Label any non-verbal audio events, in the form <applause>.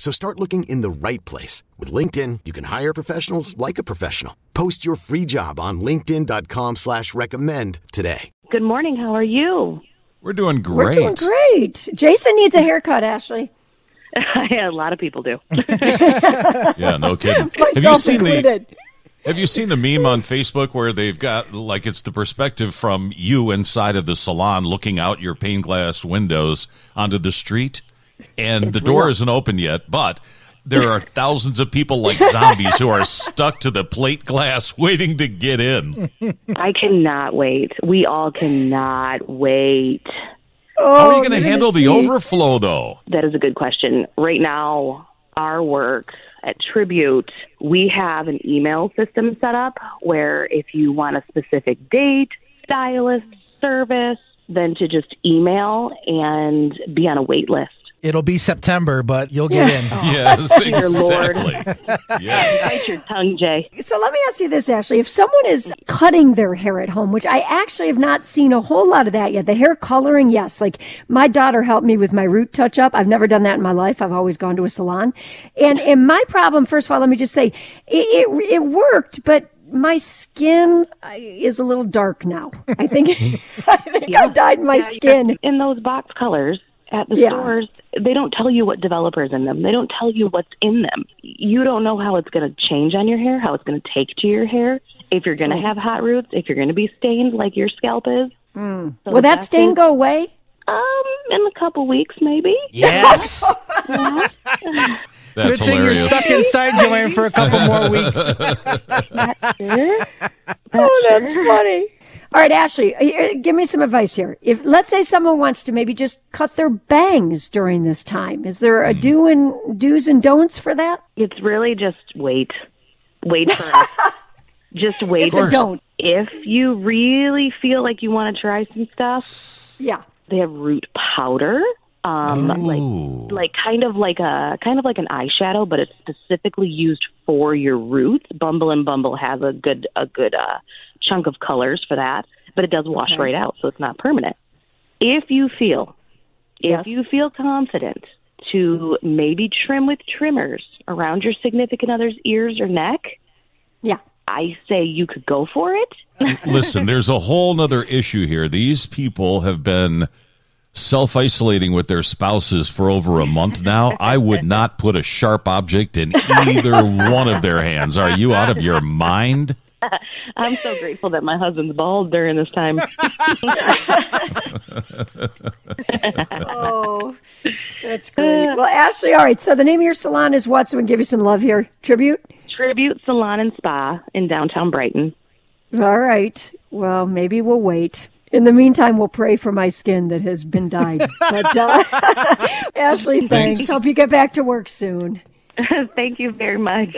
So start looking in the right place. With LinkedIn, you can hire professionals like a professional. Post your free job on linkedin.com slash recommend today. Good morning. How are you? We're doing great. We're doing great. Jason needs a haircut, Ashley. <laughs> a lot of people do. <laughs> Yeah, no kidding. <laughs> have you Myself seen the. Have you seen the meme on Facebook where they've got like it's the perspective from you inside of the salon looking out your pane glass windows onto the street? And the door isn't open yet, but there are thousands of people like zombies who are stuck to the plate glass <laughs> waiting to get in. I cannot wait. We all cannot wait. Oh, How are you oh, going to handle the overflow though? That is a good question. Right now, our work at Tribute, we have an email system set up where if you want a specific date, stylist, service, then to just email and be on a wait list. It'll be September, but you'll get in. <laughs> Yes, exactly. <laughs> Yes. Bite your tongue, Jay. So let me ask you this, Ashley. If someone is cutting their hair at home, which I actually have not seen a whole lot of that yet, the hair coloring, yes. Like my daughter helped me with my root touch up. I've never done that in my life. I've always gone to a salon. And, and my problem, first of all, let me just say, it, it, it worked, but my skin uh, is a little dark now. I think, <laughs> I think I dyed my skin. In those box colors at the Yeah. stores, they don't tell you what developers in them. They don't tell you what's in them. You don't know how it's going to change on your hair, how it's going to take to your hair, if you're going to mm. have hot roots, if you're going to be stained like your scalp is. Mm. So Will that stain is- go away? Um, in a couple weeks, maybe. Yes. <laughs> Uh-huh. That's Good thing you're stuck inside, Joanne, for a couple more weeks. <laughs> Oh, that's funny. All right, Ashley, uh, give me some advice here. If let's say someone wants to maybe just cut their bangs during this time, is there a do and do's and don'ts for that? It's really just wait. Wait for <laughs> it. Just wait. It's a don't. If you really feel like you want to try some stuff, Yeah. they have root powder. Um, like like kind of like a kind of like an eyeshadow, but it's specifically used for your roots. Bumble and Bumble has a good a good uh, chunk of colors for that, but it does wash right out, so it's not permanent. If you feel if Yes. you feel confident to maybe trim with trimmers around your significant other's ears or neck, Yeah. I say you could go for it. <laughs> Listen, there's a whole nother issue here. These people have been self isolating with their spouses for over a month now. I would not put a sharp object in <laughs> either one of their hands. Are you out of your mind? <laughs> I'm so grateful that my husband's bald during this time. <laughs> <laughs> Oh, that's great. Well, Ashley, all right. So the name of your salon is what? So we can give you some love here. Tribute. Tribute Salon and Spa in downtown Brighton. All right. Well, maybe we'll wait. In the meantime, we'll pray for my skin that has been dyed. But uh, Ashley, thanks. Thanks. Hope you get back to work soon. Thank you very much.